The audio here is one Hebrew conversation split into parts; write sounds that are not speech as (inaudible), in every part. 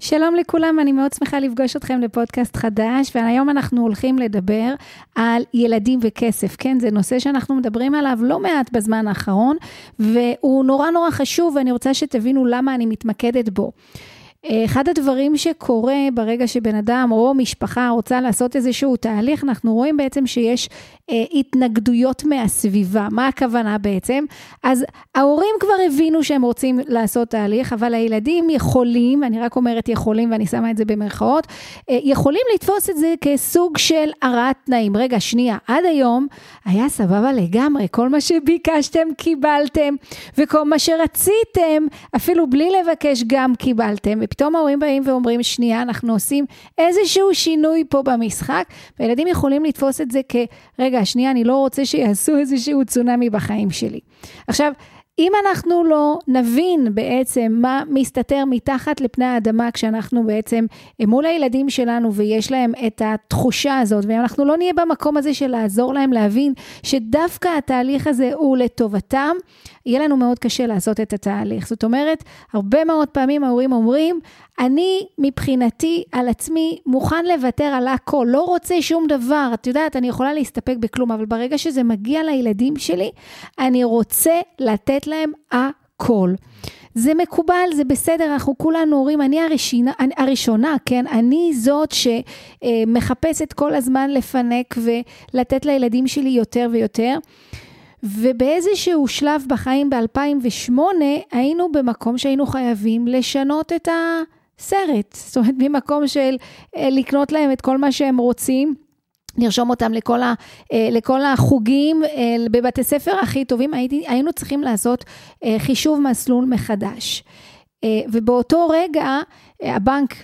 שלום לכולם, אני מאוד שמחה לפגוש אתכם לפודקאסט חדש, והיום אנחנו הולכים לדבר על ילדים וכסף. כן, זה נושא שאנחנו מדברים עליו לא מעט בזמן האחרון, והוא נורא נורא חשוב, ואני רוצה שתבינו למה אני מתמקדת בו. אחד הדברים שקורה ברגע שבן אדם או משפחה רוצה לעשות איזשהו תהליך, אנחנו רואים בעצם שיש התנגדויות מהסביבה. מה הכוונה בעצם? אז ההורים כבר הבינו שהם רוצים לעשות תהליך, אבל הילדים יכולים, אני רק אומרת יכולים ואני שמה את זה במרכאות, אה, יכולים לתפוס את זה כסוג של הרעת תנאים. רגע, שנייה, עד היום היה סבבה לגמרי, כל מה שביקשתם קיבלתם, וכל מה שרציתם, אפילו בלי לבקש גם קיבלתם. ופתאום ההורים באים ואומרים, שנייה, אנחנו עושים איזשהו שינוי פה במשחק, וילדים יכולים לתפוס את זה כרגע, שנייה, אני לא רוצה שיעשו איזשהו צונאמי בחיים שלי. עכשיו, אם אנחנו לא נבין בעצם מה מסתתר מתחת לפני האדמה כשאנחנו בעצם מול הילדים שלנו ויש להם את התחושה הזאת ואנחנו לא נהיה במקום הזה של לעזור להם להבין שדווקא התהליך הזה הוא לטובתם, יהיה לנו מאוד קשה לעשות את התהליך. זאת אומרת, הרבה מאוד פעמים ההורים אומרים, אני מבחינתי על עצמי מוכן לוותר על הכל, לא רוצה שום דבר. את יודעת, אני יכולה להסתפק בכלום, אבל ברגע שזה מגיע לילדים שלי, אני רוצה לתת להם הכל. זה מקובל, זה בסדר, אנחנו כולנו הורים, אני הראשינה, הראשונה, כן? אני זאת שמחפשת כל הזמן לפנק ולתת לילדים שלי יותר ויותר. ובאיזשהו שלב בחיים ב-2008 היינו במקום שהיינו חייבים לשנות את הסרט. זאת אומרת, ממקום של אה, לקנות להם את כל מה שהם רוצים. לרשום אותם לכל, ה, אה, לכל החוגים אה, בבתי ספר הכי טובים, הייתי, היינו צריכים לעשות חישוב מסלול מחדש. ובאותו רגע הבנק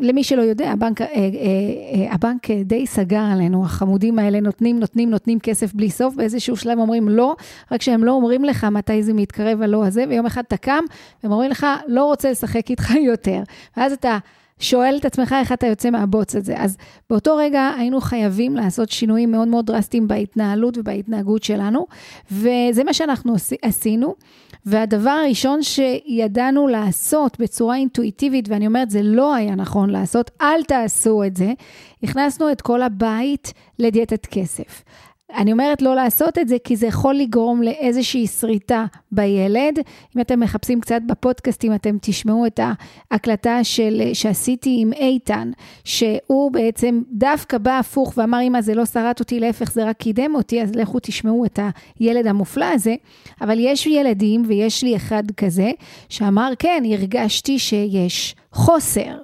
למי שלא יודע, הבנק, אה, אה, אה, הבנק די סגר עלינו, החמודים האלה נותנים, נותנים, נותנים כסף בלי סוף, באיזשהו שלב אומרים לא, רק שהם לא אומרים לך מתי זה מתקרב הלא הזה, ויום אחד אתה קם, והם אומרים לך, לא רוצה לשחק איתך יותר. ואז אתה שואל את עצמך איך אתה יוצא מהבוץ הזה. אז באותו רגע היינו חייבים לעשות שינויים מאוד מאוד דרסטיים בהתנהלות ובהתנהגות שלנו, וזה מה שאנחנו עשינו. והדבר הראשון שידענו לעשות בצורה אינטואיטיבית, ואני אומרת, זה לא היה נכון לעשות, אל תעשו את זה, הכנסנו את כל הבית לדיאטת כסף. אני אומרת לא לעשות את זה, כי זה יכול לגרום לאיזושהי שריטה בילד. אם אתם מחפשים קצת בפודקאסטים, אתם תשמעו את ההקלטה של, שעשיתי עם איתן, שהוא בעצם דווקא בא הפוך ואמר, אמא, זה לא שרט אותי, להפך, זה רק קידם אותי, אז לכו תשמעו את הילד המופלא הזה. אבל יש ילדים, ויש לי אחד כזה, שאמר, כן, הרגשתי שיש חוסר.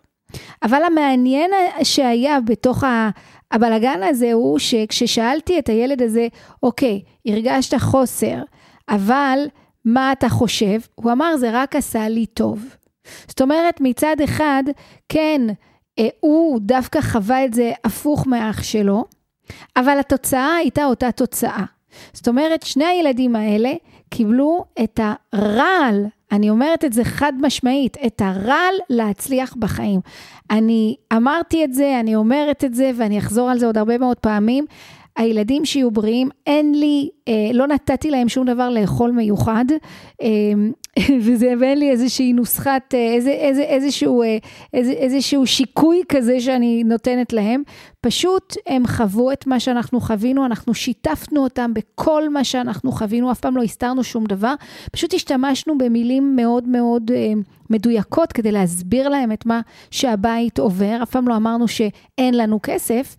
אבל המעניין שהיה בתוך ה... הבלגן הזה הוא שכששאלתי את הילד הזה, אוקיי, הרגשת חוסר, אבל מה אתה חושב? הוא אמר, זה רק עשה לי טוב. זאת אומרת, מצד אחד, כן, אה, הוא דווקא חווה את זה הפוך מאח שלו, אבל התוצאה הייתה אותה תוצאה. זאת אומרת, שני הילדים האלה קיבלו את הרעל אני אומרת את זה חד משמעית, את הרעל להצליח בחיים. אני אמרתי את זה, אני אומרת את זה, ואני אחזור על זה עוד הרבה מאוד פעמים. הילדים שיהיו בריאים, אין לי, אה, לא נתתי להם שום דבר לאכול מיוחד, אה, (laughs) וזה, ואין לי איזושהי נוסחת, אה, איזה, איזה, איזשהו, אה, איזה, איזשהו שיקוי כזה שאני נותנת להם. פשוט הם חוו את מה שאנחנו חווינו, אנחנו שיתפנו אותם בכל מה שאנחנו חווינו, אף פעם לא הסתרנו שום דבר, פשוט השתמשנו במילים מאוד מאוד אה, מדויקות כדי להסביר להם את מה שהבית עובר, אף פעם לא אמרנו שאין לנו כסף,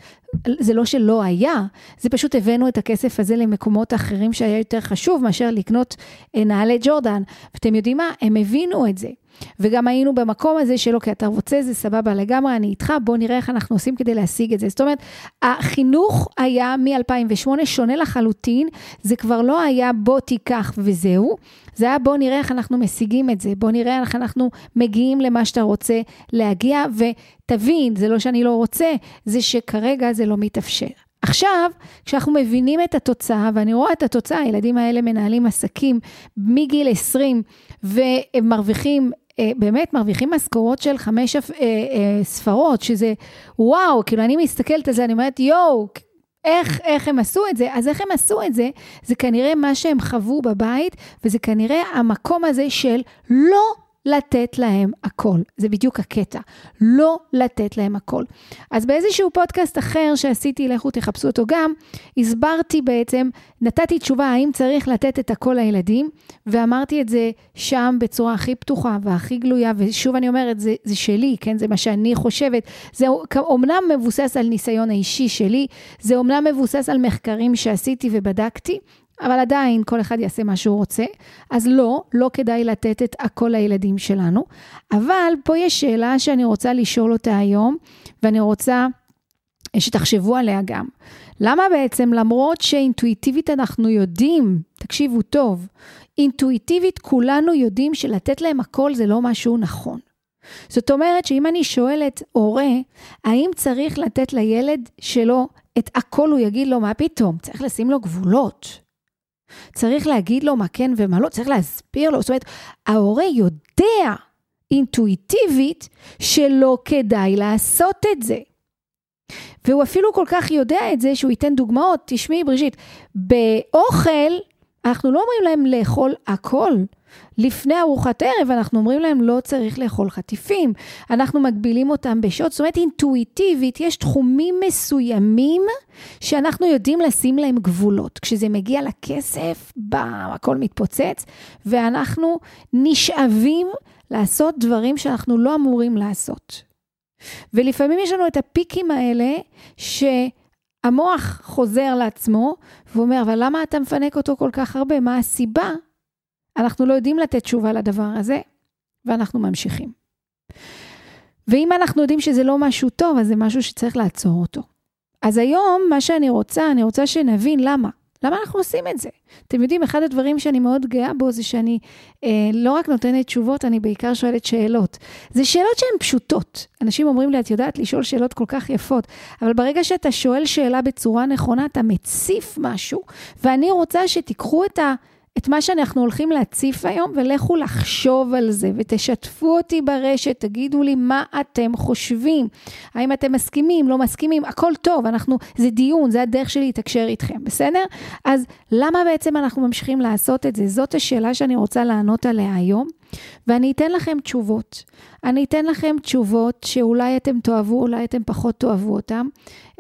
זה לא שלא היה, זה פשוט הבאנו את הכסף הזה למקומות אחרים שהיה יותר חשוב מאשר לקנות נעלי ג'ורדן. ואתם יודעים מה? הם הבינו את זה. וגם היינו במקום הזה של אוקיי, אתה רוצה, זה סבבה לגמרי, אני איתך, בוא נראה איך אנחנו עושים כדי להשיג את זה. זאת אומרת, החינוך היה מ-2008 שונה לחלוטין, זה כבר לא היה בוא תיקח וזהו, זה היה בוא נראה איך אנחנו משיגים את זה, בוא נראה איך אנחנו מגיעים למה שאתה רוצה להגיע, ותבין, זה לא שאני לא רוצה, זה שכרגע זה לא מתאפשר. עכשיו, כשאנחנו מבינים את התוצאה, ואני רואה את התוצאה, הילדים האלה מנהלים עסקים מגיל 20 והם מרוויחים באמת מרוויחים משכורות של חמש אה, אה, ספרות, שזה וואו, כאילו אני מסתכלת על זה, אני אומרת, יואו, איך, איך הם עשו את זה? אז איך הם עשו את זה? זה כנראה מה שהם חוו בבית, וזה כנראה המקום הזה של לא לתת להם הכל. זה בדיוק הקטע. לא לתת להם הכל. אז באיזשהו פודקאסט אחר שעשיתי, לכו תחפשו אותו גם, הסברתי בעצם, נתתי תשובה האם צריך לתת את הכל לילדים, ואמרתי את זה שם בצורה הכי פתוחה והכי גלויה, ושוב אני אומרת, זה, זה שלי, כן? זה מה שאני חושבת. זה אומנם מבוסס על ניסיון האישי שלי, זה אומנם מבוסס על מחקרים שעשיתי ובדקתי, אבל עדיין כל אחד יעשה מה שהוא רוצה, אז לא, לא כדאי לתת את הכל לילדים שלנו. אבל פה יש שאלה שאני רוצה לשאול אותה היום, ואני רוצה שתחשבו עליה גם. למה בעצם, למרות שאינטואיטיבית אנחנו יודעים, תקשיבו טוב, אינטואיטיבית כולנו יודעים שלתת להם הכל זה לא משהו נכון. זאת אומרת שאם אני שואלת הורה, האם צריך לתת לילד שלו את הכל, הוא יגיד לו, מה פתאום? צריך לשים לו גבולות. צריך להגיד לו מה כן ומה לא, צריך להסביר לו. זאת אומרת, ההורה יודע אינטואיטיבית שלא כדאי לעשות את זה. והוא אפילו כל כך יודע את זה שהוא ייתן דוגמאות. תשמעי, בריז'יט, באוכל אנחנו לא אומרים להם לאכול הכל. לפני ארוחת ערב אנחנו אומרים להם לא צריך לאכול חטיפים, אנחנו מגבילים אותם בשעות, זאת אומרת אינטואיטיבית יש תחומים מסוימים שאנחנו יודעים לשים להם גבולות. כשזה מגיע לכסף, בא, הכל מתפוצץ, ואנחנו נשאבים לעשות דברים שאנחנו לא אמורים לעשות. ולפעמים יש לנו את הפיקים האלה ש... המוח חוזר לעצמו ואומר, אבל למה אתה מפנק אותו כל כך הרבה? מה הסיבה? אנחנו לא יודעים לתת תשובה לדבר הזה, ואנחנו ממשיכים. ואם אנחנו יודעים שזה לא משהו טוב, אז זה משהו שצריך לעצור אותו. אז היום, מה שאני רוצה, אני רוצה שנבין למה. למה אנחנו עושים את זה? אתם יודעים, אחד הדברים שאני מאוד גאה בו זה שאני אה, לא רק נותנת תשובות, אני בעיקר שואלת שאלות. זה שאלות שהן פשוטות. אנשים אומרים לי, את יודעת לשאול שאלות כל כך יפות, אבל ברגע שאתה שואל שאלה בצורה נכונה, אתה מציף משהו, ואני רוצה שתיקחו את ה... את מה שאנחנו הולכים להציף היום, ולכו לחשוב על זה, ותשתפו אותי ברשת, תגידו לי מה אתם חושבים. האם אתם מסכימים, לא מסכימים, הכל טוב, אנחנו, זה דיון, זה הדרך שלי להתקשר איתכם, בסדר? אז למה בעצם אנחנו ממשיכים לעשות את זה? זאת השאלה שאני רוצה לענות עליה היום, ואני אתן לכם תשובות. אני אתן לכם תשובות שאולי אתם תאהבו, אולי אתם פחות תאהבו אותן,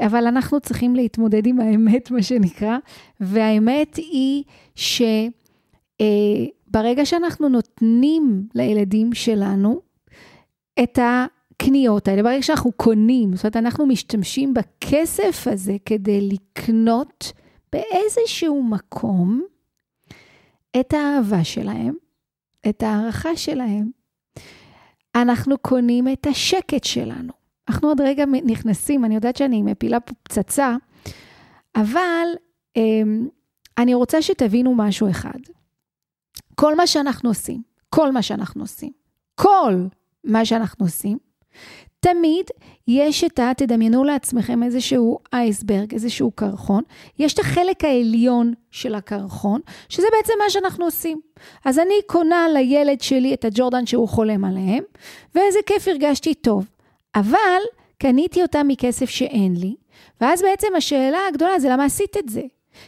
אבל אנחנו צריכים להתמודד עם האמת, מה שנקרא, והאמת היא ש... אה, ברגע שאנחנו נותנים לילדים שלנו את הקניות האלה, ברגע שאנחנו קונים, זאת אומרת, אנחנו משתמשים בכסף הזה כדי לקנות באיזשהו מקום את האהבה שלהם, את ההערכה שלהם, אנחנו קונים את השקט שלנו. אנחנו עוד רגע נכנסים, אני יודעת שאני מפילה פה פצצה, אבל אה, אני רוצה שתבינו משהו אחד. כל מה שאנחנו עושים, כל מה שאנחנו עושים, כל מה שאנחנו עושים, תמיד יש את ה... תדמיינו לעצמכם איזשהו אייסברג, איזשהו קרחון, יש את החלק העליון של הקרחון, שזה בעצם מה שאנחנו עושים. אז אני קונה לילד שלי את הג'ורדן שהוא חולם עליהם, ואיזה כיף הרגשתי טוב. אבל קניתי אותה מכסף שאין לי, ואז בעצם השאלה הגדולה זה למה עשית את זה?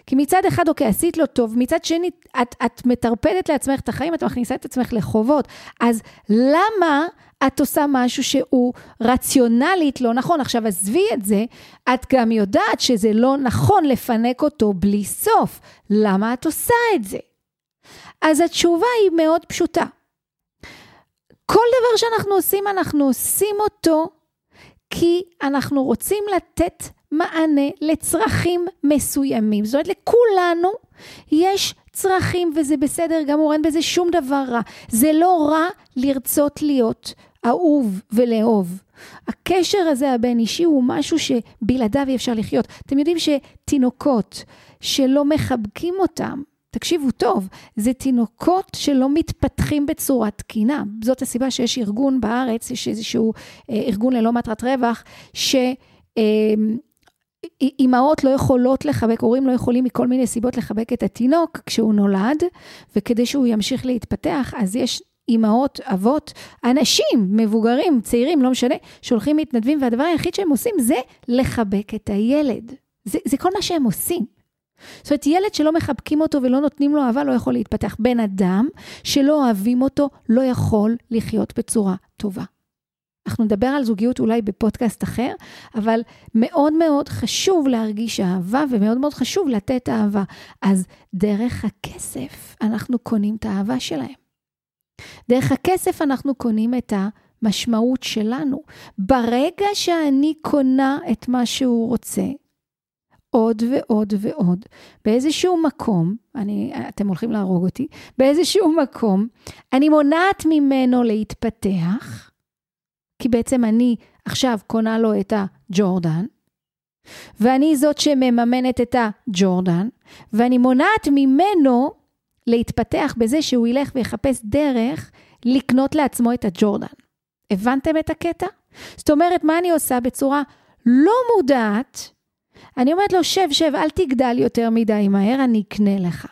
כי מצד אחד, אוקיי, עשית לו טוב, מצד שני, את, את מטרפדת לעצמך את החיים, את מכניסה את עצמך לחובות. אז למה את עושה משהו שהוא רציונלית לא נכון? עכשיו, עזבי את זה, את גם יודעת שזה לא נכון לפנק אותו בלי סוף. למה את עושה את זה? אז התשובה היא מאוד פשוטה. כל דבר שאנחנו עושים, אנחנו עושים אותו כי אנחנו רוצים לתת מענה לצרכים מסוימים. זאת אומרת, לכולנו יש צרכים וזה בסדר גמור, אין בזה שום דבר רע. זה לא רע לרצות להיות אהוב ולאהוב. הקשר הזה הבין אישי הוא משהו שבלעדיו אי אפשר לחיות. אתם יודעים שתינוקות שלא מחבקים אותם, תקשיבו טוב, זה תינוקות שלא מתפתחים בצורה תקינה. זאת הסיבה שיש ארגון בארץ, יש איזשהו אה, ארגון ללא מטרת רווח, ש... אה, אימהות לא יכולות לחבק, הורים לא יכולים מכל מיני סיבות לחבק את התינוק כשהוא נולד, וכדי שהוא ימשיך להתפתח, אז יש אימהות, אבות, אנשים, מבוגרים, צעירים, לא משנה, שהולכים מתנדבים, והדבר היחיד שהם עושים זה לחבק את הילד. זה, זה כל מה שהם עושים. זאת אומרת, ילד שלא מחבקים אותו ולא נותנים לו אהבה לא יכול להתפתח. בן אדם שלא אוהבים אותו לא יכול לחיות בצורה טובה. אנחנו נדבר על זוגיות אולי בפודקאסט אחר, אבל מאוד מאוד חשוב להרגיש אהבה ומאוד מאוד חשוב לתת אהבה. אז דרך הכסף אנחנו קונים את האהבה שלהם. דרך הכסף אנחנו קונים את המשמעות שלנו. ברגע שאני קונה את מה שהוא רוצה, עוד ועוד ועוד, באיזשהו מקום, אני, אתם הולכים להרוג אותי, באיזשהו מקום, אני מונעת ממנו להתפתח, כי בעצם אני עכשיו קונה לו את הג'ורדן, ואני זאת שמממנת את הג'ורדן, ואני מונעת ממנו להתפתח בזה שהוא ילך ויחפש דרך לקנות לעצמו את הג'ורדן. הבנתם את הקטע? זאת אומרת, מה אני עושה בצורה לא מודעת? אני אומרת לו, שב, שב, אל תגדל יותר מדי מהר, אני אקנה לך.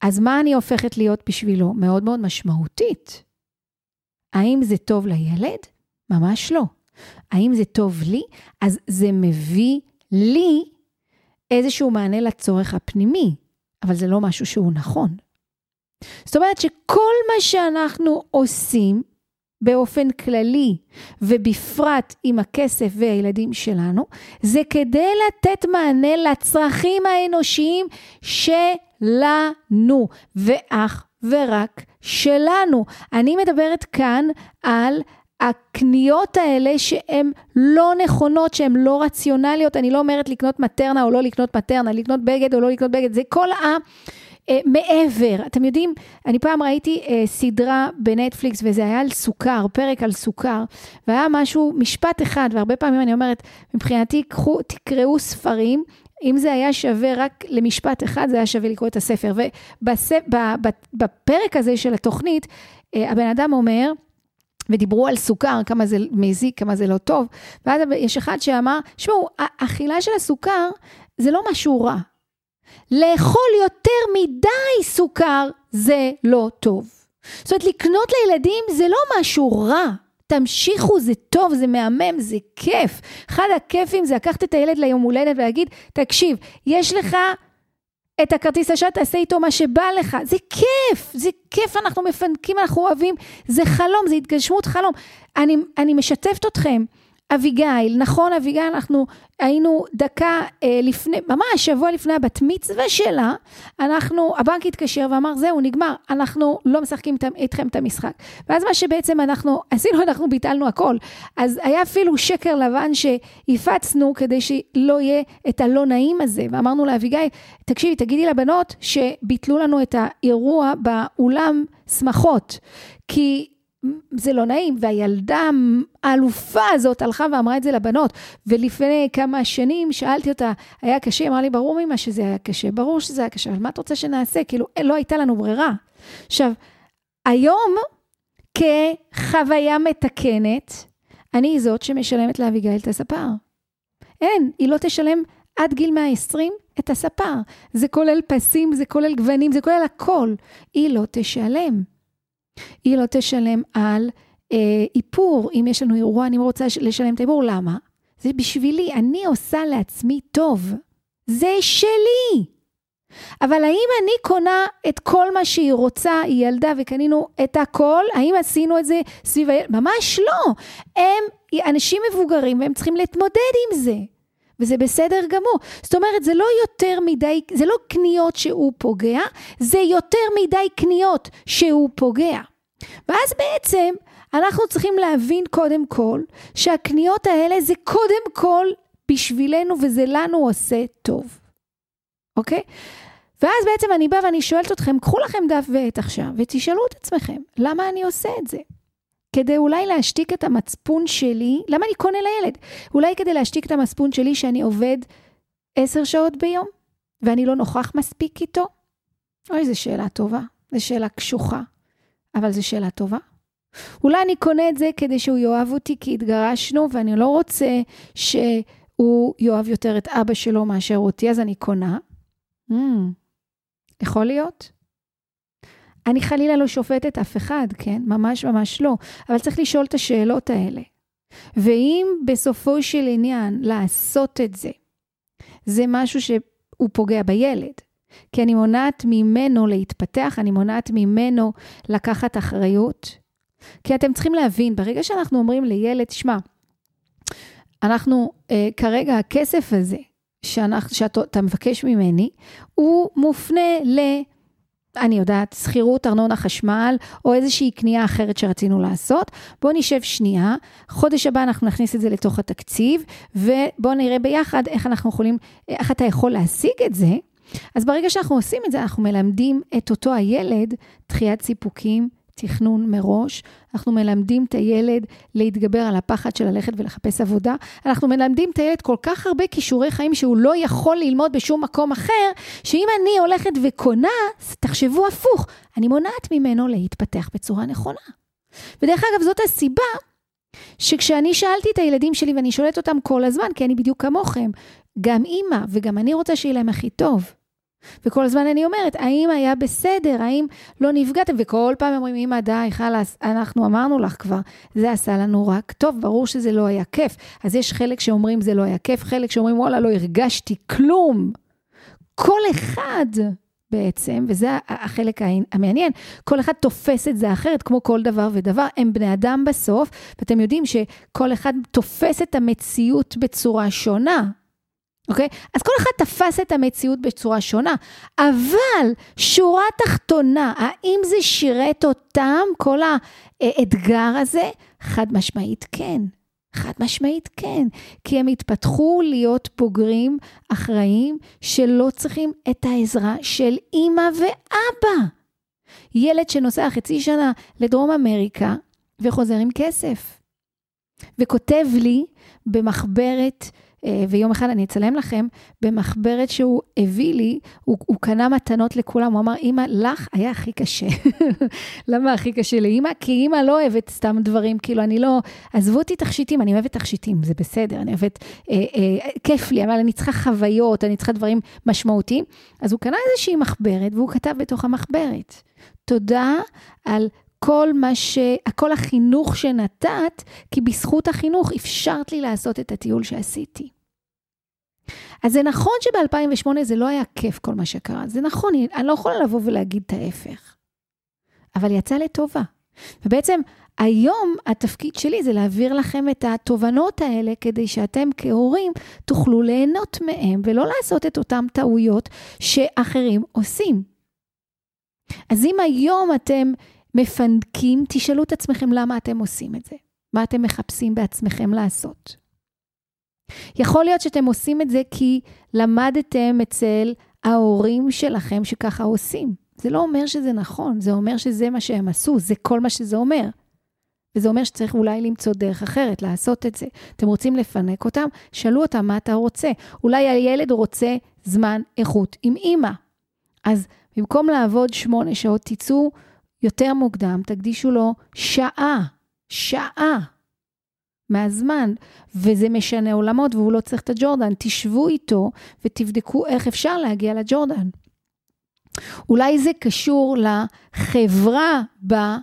אז מה אני הופכת להיות בשבילו? מאוד מאוד משמעותית. האם זה טוב לילד? ממש לא. האם זה טוב לי? אז זה מביא לי איזשהו מענה לצורך הפנימי, אבל זה לא משהו שהוא נכון. זאת אומרת שכל מה שאנחנו עושים באופן כללי, ובפרט עם הכסף והילדים שלנו, זה כדי לתת מענה לצרכים האנושיים שלנו, ואך ורק שלנו. אני מדברת כאן על הקניות האלה שהן לא נכונות, שהן לא רציונליות, אני לא אומרת לקנות מטרנה או לא לקנות מטרנה, לקנות בגד או לא לקנות בגד, זה כל ה... אה, מעבר, אתם יודעים, אני פעם ראיתי אה, סדרה בנטפליקס וזה היה על סוכר, פרק על סוכר, והיה משהו, משפט אחד, והרבה פעמים אני אומרת, מבחינתי, קחו, תקראו ספרים, אם זה היה שווה רק למשפט אחד, זה היה שווה לקרוא את הספר. ובפרק הזה של התוכנית, אה, הבן אדם אומר, ודיברו על סוכר, כמה זה מזיק, כמה זה לא טוב, ואז יש אחד שאמר, שמעו, האכילה של הסוכר זה לא משהו רע. לאכול יותר מדי סוכר זה לא טוב. זאת אומרת, לקנות לילדים זה לא משהו רע. תמשיכו, זה טוב, זה מהמם, זה כיף. אחד הכיפים זה לקחת את הילד ליום הולדת ולהגיד, תקשיב, יש לך את הכרטיס השעה, תעשה איתו מה שבא לך. זה כיף, זה כיף, אנחנו מפנקים, אנחנו אוהבים, זה חלום, זה התגשמות חלום. אני, אני משתפת אתכם. אביגיל, נכון אביגיל, אנחנו היינו דקה אה, לפני, ממש שבוע לפני הבת מצווה שלה, אנחנו, הבנק התקשר ואמר, זהו, נגמר, אנחנו לא משחקים איתכם את המשחק. ואז מה שבעצם אנחנו (laughs) עשינו, אנחנו ביטלנו הכל. אז היה אפילו שקר לבן שהפצנו כדי שלא יהיה את הלא נעים הזה. ואמרנו לאביגיל, תקשיבי, תגידי לבנות שביטלו לנו את האירוע באולם שמחות. כי זה לא נעים, והילדה האלופה הזאת הלכה ואמרה את זה לבנות. ולפני כמה שנים שאלתי אותה, היה קשה? אמרה לי, ברור ממה שזה היה קשה, ברור שזה היה קשה, אבל מה את רוצה שנעשה? כאילו, לא הייתה לנו ברירה. עכשיו, היום, כחוויה מתקנת, אני זאת שמשלמת לאביגיל את הספר. אין, היא לא תשלם עד גיל 120 את הספר. זה כולל פסים, זה כולל גוונים, זה כולל הכל. היא לא תשלם. היא לא תשלם על אה, איפור. אם יש לנו אירוע, אני רוצה לשלם את האיפור. למה? זה בשבילי, אני עושה לעצמי טוב. זה שלי. אבל האם אני קונה את כל מה שהיא רוצה, היא ילדה וקנינו את הכל? האם עשינו את זה סביב הילד? ממש לא. הם אנשים מבוגרים והם צריכים להתמודד עם זה. וזה בסדר גמור. זאת אומרת, זה לא יותר מדי, זה לא קניות שהוא פוגע, זה יותר מדי קניות שהוא פוגע. ואז בעצם אנחנו צריכים להבין קודם כל שהקניות האלה זה קודם כל בשבילנו וזה לנו עושה טוב, אוקיי? ואז בעצם אני באה ואני שואלת אתכם, קחו לכם דף ועט עכשיו ותשאלו את עצמכם, למה אני עושה את זה? כדי אולי להשתיק את המצפון שלי, למה אני קונה לילד? אולי כדי להשתיק את המצפון שלי שאני עובד עשר שעות ביום ואני לא נוכח מספיק איתו? אוי, זו שאלה טובה, זו שאלה קשוחה, אבל זו שאלה טובה. אולי אני קונה את זה כדי שהוא יאהב אותי כי התגרשנו ואני לא רוצה שהוא יאהב יותר את אבא שלו מאשר אותי, אז אני קונה. Mm, יכול להיות? אני חלילה לא שופטת אף אחד, כן? ממש ממש לא. אבל צריך לשאול את השאלות האלה. ואם בסופו של עניין לעשות את זה, זה משהו הוא פוגע בילד. כי אני מונעת ממנו להתפתח, אני מונעת ממנו לקחת אחריות. כי אתם צריכים להבין, ברגע שאנחנו אומרים לילד, שמע, אנחנו, אה, כרגע הכסף הזה שאנחנו, שאתה מבקש ממני, הוא מופנה ל... אני יודעת, שכירות, ארנונה, חשמל, או איזושהי קנייה אחרת שרצינו לעשות. בואו נשב שנייה, חודש הבא אנחנו נכניס את זה לתוך התקציב, ובואו נראה ביחד איך אנחנו יכולים, איך אתה יכול להשיג את זה. אז ברגע שאנחנו עושים את זה, אנחנו מלמדים את אותו הילד דחיית סיפוקים, תכנון מראש, אנחנו מלמדים את הילד להתגבר על הפחד של ללכת ולחפש עבודה, אנחנו מלמדים את הילד כל כך הרבה כישורי חיים שהוא לא יכול ללמוד בשום מקום אחר, שאם אני הולכת וקונה, תחשבו הפוך, אני מונעת ממנו להתפתח בצורה נכונה. ודרך אגב, זאת הסיבה שכשאני שאלתי את הילדים שלי, ואני שואלת אותם כל הזמן, כי אני בדיוק כמוכם, גם אימא וגם אני רוצה שיהיה להם הכי טוב. וכל הזמן אני אומרת, האם היה בסדר? האם לא נפגעתם? וכל פעם אומרים, אמא, די, חלאס, אנחנו אמרנו לך כבר, זה עשה לנו רק טוב, ברור שזה לא היה כיף. אז יש חלק שאומרים, זה לא היה כיף, חלק שאומרים, וואלה, לא הרגשתי כלום. כל אחד בעצם, וזה החלק המעניין, כל אחד תופס את זה אחרת, כמו כל דבר ודבר, הם בני אדם בסוף, ואתם יודעים שכל אחד תופס את המציאות בצורה שונה. אוקיי? אז כל אחד תפס את המציאות בצורה שונה, אבל שורה תחתונה, האם זה שירת אותם, כל האתגר הזה? חד משמעית כן. חד משמעית כן, כי הם התפתחו להיות בוגרים אחראים שלא צריכים את העזרה של אימא ואבא. ילד שנוסע חצי שנה לדרום אמריקה וחוזר עם כסף. וכותב לי במחברת ויום אחד אני אצלם לכם, במחברת שהוא הביא לי, הוא, הוא קנה מתנות לכולם, הוא אמר, אמא, לך היה הכי קשה. (laughs) למה הכי קשה לאמא? כי אמא לא אוהבת סתם דברים, כאילו, אני לא, עזבו אותי תכשיטים, אני אוהבת תכשיטים, זה בסדר, אני אוהבת, אה, אה, כיף לי, אבל אני צריכה חוויות, אני צריכה דברים משמעותיים. אז הוא קנה איזושהי מחברת, והוא כתב בתוך המחברת, תודה על כל מה ש... כל החינוך שנתת, כי בזכות החינוך אפשרת לי לעשות את הטיול שעשיתי. אז זה נכון שב-2008 זה לא היה כיף כל מה שקרה, זה נכון, אני לא יכולה לבוא ולהגיד את ההפך. אבל יצא לטובה. ובעצם היום התפקיד שלי זה להעביר לכם את התובנות האלה כדי שאתם כהורים תוכלו ליהנות מהם ולא לעשות את אותן טעויות שאחרים עושים. אז אם היום אתם מפנקים, תשאלו את עצמכם למה אתם עושים את זה. מה אתם מחפשים בעצמכם לעשות. יכול להיות שאתם עושים את זה כי למדתם אצל ההורים שלכם שככה עושים. זה לא אומר שזה נכון, זה אומר שזה מה שהם עשו, זה כל מה שזה אומר. וזה אומר שצריך אולי למצוא דרך אחרת לעשות את זה. אתם רוצים לפנק אותם? שאלו אותם מה אתה רוצה. אולי הילד רוצה זמן איכות עם אימא. אז במקום לעבוד שמונה שעות, תצאו יותר מוקדם, תקדישו לו שעה, שעה מהזמן, וזה משנה עולמות והוא לא צריך את הג'ורדן. תשבו איתו ותבדקו איך אפשר להגיע לג'ורדן. אולי זה קשור לחברה בה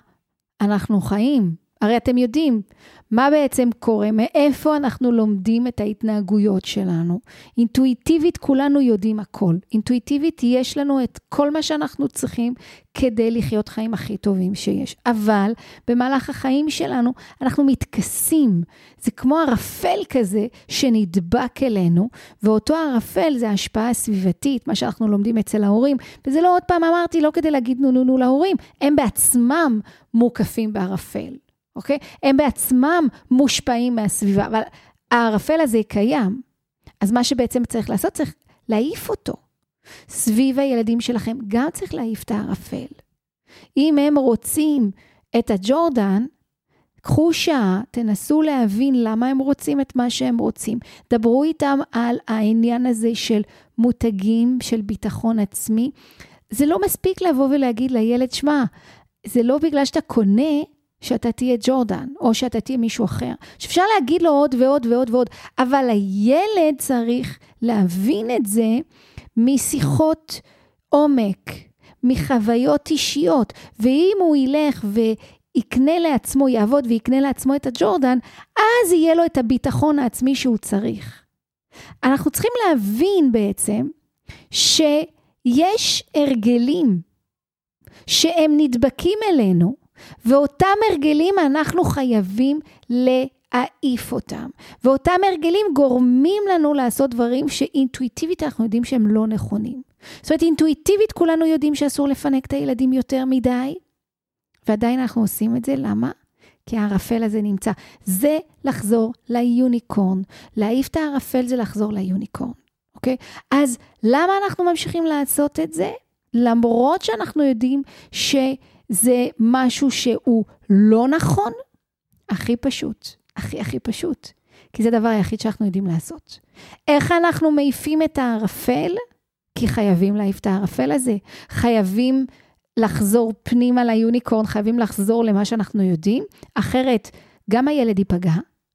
אנחנו חיים. הרי אתם יודעים, מה בעצם קורה? מאיפה אנחנו לומדים את ההתנהגויות שלנו? אינטואיטיבית כולנו יודעים הכל. אינטואיטיבית יש לנו את כל מה שאנחנו צריכים כדי לחיות חיים הכי טובים שיש. אבל במהלך החיים שלנו אנחנו מתכסים. זה כמו ערפל כזה שנדבק אלינו, ואותו ערפל זה ההשפעה הסביבתית, מה שאנחנו לומדים אצל ההורים. וזה לא עוד פעם אמרתי, לא כדי להגיד נו נו נו להורים, הם בעצמם מוקפים בערפל. אוקיי? הם בעצמם מושפעים מהסביבה, אבל הערפל הזה קיים. אז מה שבעצם צריך לעשות, צריך להעיף אותו. סביב הילדים שלכם גם צריך להעיף את הערפל. אם הם רוצים את הג'ורדן, קחו שעה, תנסו להבין למה הם רוצים את מה שהם רוצים. דברו איתם על העניין הזה של מותגים, של ביטחון עצמי. זה לא מספיק לבוא ולהגיד לילד, שמע, זה לא בגלל שאתה קונה שאתה תהיה ג'ורדן, או שאתה תהיה מישהו אחר. שאפשר להגיד לו עוד ועוד ועוד ועוד, אבל הילד צריך להבין את זה משיחות עומק, מחוויות אישיות, ואם הוא ילך ויקנה לעצמו, יעבוד ויקנה לעצמו את הג'ורדן, אז יהיה לו את הביטחון העצמי שהוא צריך. אנחנו צריכים להבין בעצם שיש הרגלים שהם נדבקים אלינו, ואותם הרגלים אנחנו חייבים להעיף אותם. ואותם הרגלים גורמים לנו לעשות דברים שאינטואיטיבית אנחנו יודעים שהם לא נכונים. זאת אומרת, אינטואיטיבית כולנו יודעים שאסור לפנק את הילדים יותר מדי, ועדיין אנחנו עושים את זה, למה? כי הערפל הזה נמצא. זה לחזור ליוניקורן. להעיף את הערפל זה לחזור ליוניקורן, אוקיי? אז למה אנחנו ממשיכים לעשות את זה? למרות שאנחנו יודעים שזה משהו שהוא לא נכון, הכי פשוט, הכי הכי פשוט, כי זה הדבר היחיד שאנחנו יודעים לעשות. איך אנחנו מעיפים את הערפל? כי חייבים להעיף את הערפל הזה, חייבים לחזור פנימה ליוניקורן, חייבים לחזור למה שאנחנו יודעים, אחרת גם הילד ייפגע,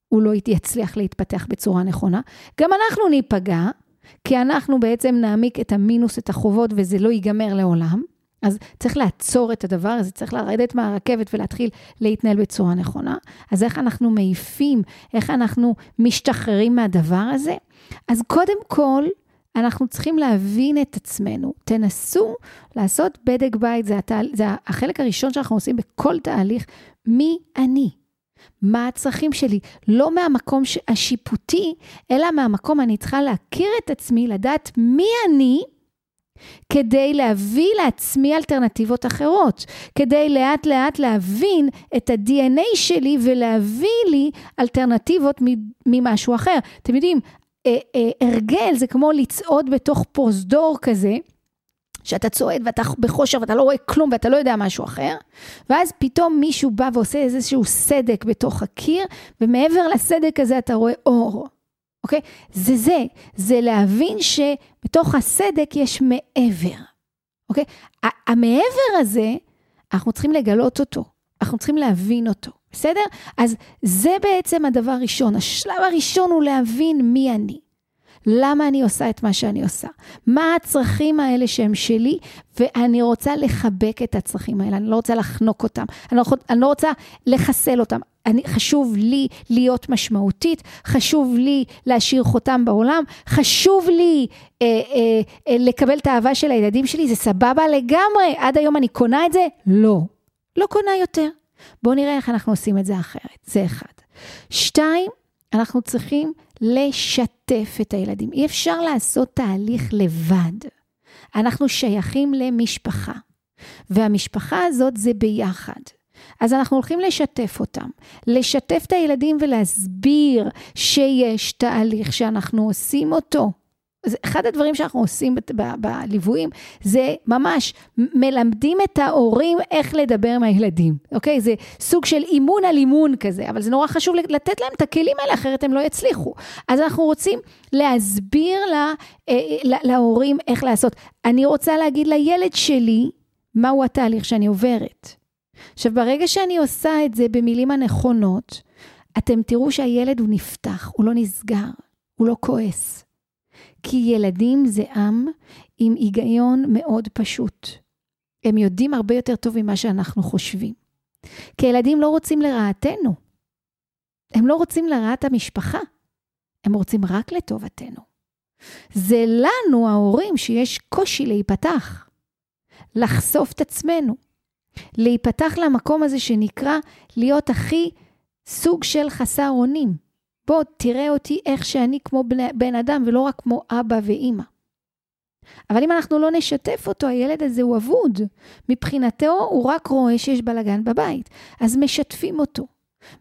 הוא לא יצליח להתפתח בצורה נכונה, גם אנחנו ניפגע, כי אנחנו בעצם נעמיק את המינוס, את החובות, וזה לא ייגמר לעולם. אז צריך לעצור את הדבר הזה, צריך לרדת מהרכבת ולהתחיל להתנהל בצורה נכונה. אז איך אנחנו מעיפים, איך אנחנו משתחררים מהדבר הזה? אז קודם כל, אנחנו צריכים להבין את עצמנו. תנסו לעשות בדק בית, זה, התהל... זה החלק הראשון שאנחנו עושים בכל תהליך, מי אני? מה הצרכים שלי? לא מהמקום השיפוטי, אלא מהמקום אני צריכה להכיר את עצמי, לדעת מי אני, כדי להביא לעצמי אלטרנטיבות אחרות, כדי לאט לאט להבין את ה-DNA שלי ולהביא לי אלטרנטיבות ממשהו אחר. אתם יודעים, אה, אה, הרגל זה כמו לצעוד בתוך פרוזדור כזה, שאתה צועד ואתה בחושר ואתה לא רואה כלום ואתה לא יודע משהו אחר, ואז פתאום מישהו בא ועושה איזשהו סדק בתוך הקיר, ומעבר לסדק הזה אתה רואה אור, אוקיי? זה זה, זה להבין שבתוך הסדק יש מעבר, אוקיי? המעבר הזה, אנחנו צריכים לגלות אותו, אנחנו צריכים להבין אותו. בסדר? אז זה בעצם הדבר הראשון. השלב הראשון הוא להבין מי אני. למה אני עושה את מה שאני עושה? מה הצרכים האלה שהם שלי, ואני רוצה לחבק את הצרכים האלה, אני לא רוצה לחנוק אותם, אני לא, אני לא רוצה לחסל אותם. אני, חשוב לי להיות משמעותית, חשוב לי להשאיר חותם בעולם, חשוב לי אה, אה, אה, לקבל את האהבה של הילדים שלי, זה סבבה לגמרי, עד היום אני קונה את זה? לא. לא קונה יותר. בואו נראה איך אנחנו עושים את זה אחרת, זה אחד. שתיים, אנחנו צריכים לשתף את הילדים. אי אפשר לעשות תהליך לבד. אנחנו שייכים למשפחה, והמשפחה הזאת זה ביחד. אז אנחנו הולכים לשתף אותם, לשתף את הילדים ולהסביר שיש תהליך שאנחנו עושים אותו. זה אחד הדברים שאנחנו עושים בליוויים, זה ממש מלמדים את ההורים איך לדבר עם הילדים, אוקיי? זה סוג של אימון על אימון כזה, אבל זה נורא חשוב לתת להם את הכלים האלה, אחרת הם לא יצליחו. אז אנחנו רוצים להסביר לה, אה, לה, להורים איך לעשות. אני רוצה להגיד לילד שלי מהו התהליך שאני עוברת. עכשיו, ברגע שאני עושה את זה במילים הנכונות, אתם תראו שהילד הוא נפתח, הוא לא נסגר, הוא לא כועס. כי ילדים זה עם עם היגיון מאוד פשוט. הם יודעים הרבה יותר טוב ממה שאנחנו חושבים. כי ילדים לא רוצים לרעתנו. הם לא רוצים לרעת המשפחה, הם רוצים רק לטובתנו. זה לנו, ההורים, שיש קושי להיפתח, לחשוף את עצמנו, להיפתח למקום הזה שנקרא להיות הכי סוג של חסר אונים. בוא, תראה אותי איך שאני כמו בן, בן אדם ולא רק כמו אבא ואימא. אבל אם אנחנו לא נשתף אותו, הילד הזה הוא אבוד. מבחינתו הוא רק רואה שיש בלאגן בבית. אז משתפים אותו.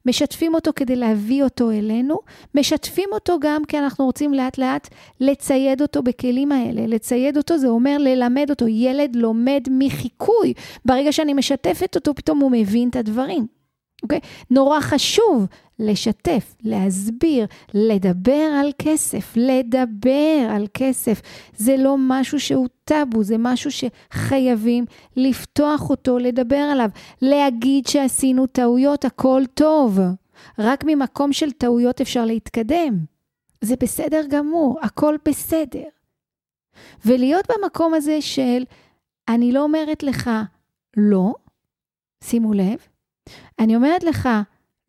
משתפים אותו כדי להביא אותו אלינו, משתפים אותו גם כי אנחנו רוצים לאט לאט לצייד אותו בכלים האלה. לצייד אותו זה אומר ללמד אותו. ילד לומד מחיקוי. ברגע שאני משתפת אותו, פתאום הוא מבין את הדברים. אוקיי? נורא חשוב לשתף, להסביר, לדבר על כסף, לדבר על כסף. זה לא משהו שהוא טאבו, זה משהו שחייבים לפתוח אותו, לדבר עליו, להגיד שעשינו טעויות, הכל טוב. רק ממקום של טעויות אפשר להתקדם. זה בסדר גמור, הכל בסדר. ולהיות במקום הזה של, אני לא אומרת לך לא, שימו לב, אני אומרת לך,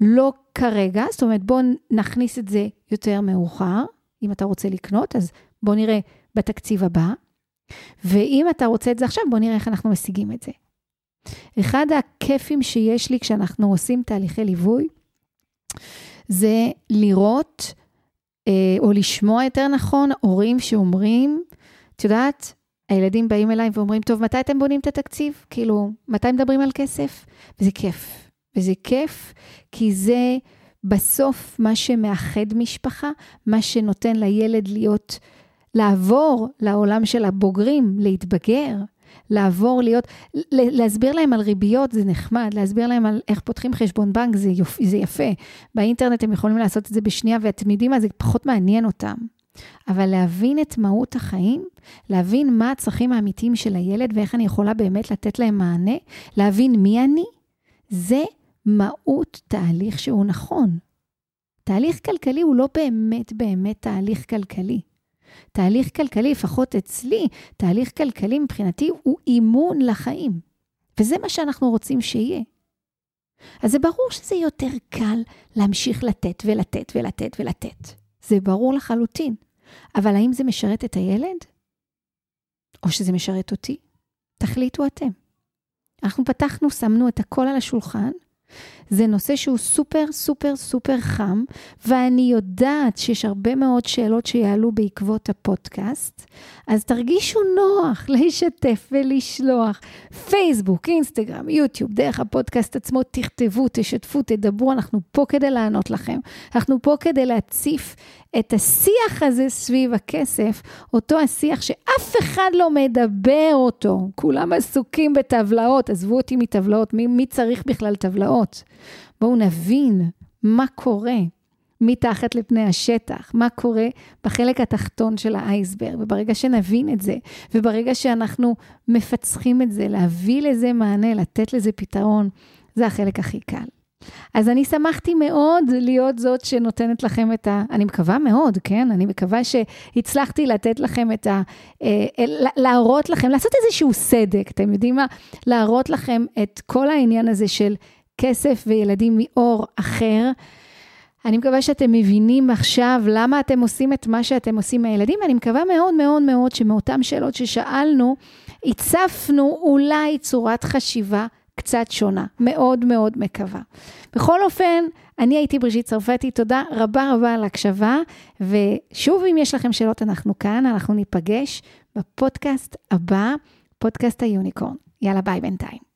לא כרגע, זאת אומרת, בוא נכניס את זה יותר מאוחר. אם אתה רוצה לקנות, אז בוא נראה בתקציב הבא. ואם אתה רוצה את זה עכשיו, בוא נראה איך אנחנו משיגים את זה. אחד הכיפים שיש לי כשאנחנו עושים תהליכי ליווי, זה לראות, אה, או לשמוע יותר נכון, הורים שאומרים, את יודעת, הילדים באים אליי ואומרים, טוב, מתי אתם בונים את התקציב? כאילו, מתי מדברים על כסף? וזה כיף. וזה כיף, כי זה בסוף מה שמאחד משפחה, מה שנותן לילד להיות, לעבור לעולם של הבוגרים, להתבגר, לעבור להיות, להסביר להם על ריביות זה נחמד, להסביר להם על איך פותחים חשבון בנק זה, יופ, זה יפה. באינטרנט הם יכולים לעשות את זה בשנייה, ואתם יודעים מה, זה פחות מעניין אותם. אבל להבין את מהות החיים, להבין מה הצרכים האמיתיים של הילד ואיך אני יכולה באמת לתת להם מענה, להבין מי אני, זה מהות תהליך שהוא נכון. תהליך כלכלי הוא לא באמת באמת תהליך כלכלי. תהליך כלכלי, לפחות אצלי, תהליך כלכלי מבחינתי הוא אימון לחיים. וזה מה שאנחנו רוצים שיהיה. אז זה ברור שזה יותר קל להמשיך לתת ולתת ולתת ולתת. זה ברור לחלוטין. אבל האם זה משרת את הילד? או שזה משרת אותי? תחליטו אתם. אנחנו פתחנו, שמנו את הכל על השולחן, זה נושא שהוא סופר סופר סופר חם, ואני יודעת שיש הרבה מאוד שאלות שיעלו בעקבות הפודקאסט, אז תרגישו נוח (laughs) לשתף ולשלוח. פייסבוק, אינסטגרם, יוטיוב, דרך הפודקאסט עצמו, תכתבו, תשתפו, תדברו, אנחנו פה כדי לענות לכם. אנחנו פה כדי להציף את השיח הזה סביב הכסף, אותו השיח שאף אחד לא מדבר אותו. כולם עסוקים בטבלאות, עזבו אותי מטבלאות, מי, מי צריך בכלל טבלאות? בואו נבין מה קורה מתחת לפני השטח, מה קורה בחלק התחתון של האייסברג, וברגע שנבין את זה, וברגע שאנחנו מפצחים את זה, להביא לזה מענה, לתת לזה פתרון, זה החלק הכי קל. אז אני שמחתי מאוד להיות זאת שנותנת לכם את ה... אני מקווה מאוד, כן? אני מקווה שהצלחתי לתת לכם את ה... אה, להראות לכם, לעשות איזשהו סדק, אתם יודעים מה? להראות לכם את כל העניין הזה של כסף וילדים מאור אחר. אני מקווה שאתם מבינים עכשיו למה אתם עושים את מה שאתם עושים מהילדים, ואני מקווה מאוד מאוד מאוד שמאותן שאלות ששאלנו, הצפנו אולי צורת חשיבה קצת שונה. מאוד מאוד מקווה. בכל אופן, אני הייתי בריז'ית צרפתי, תודה רבה רבה על ההקשבה, ושוב, אם יש לכם שאלות, אנחנו כאן, אנחנו ניפגש בפודקאסט הבא, פודקאסט היוניקורן. יאללה, ביי בינתיים.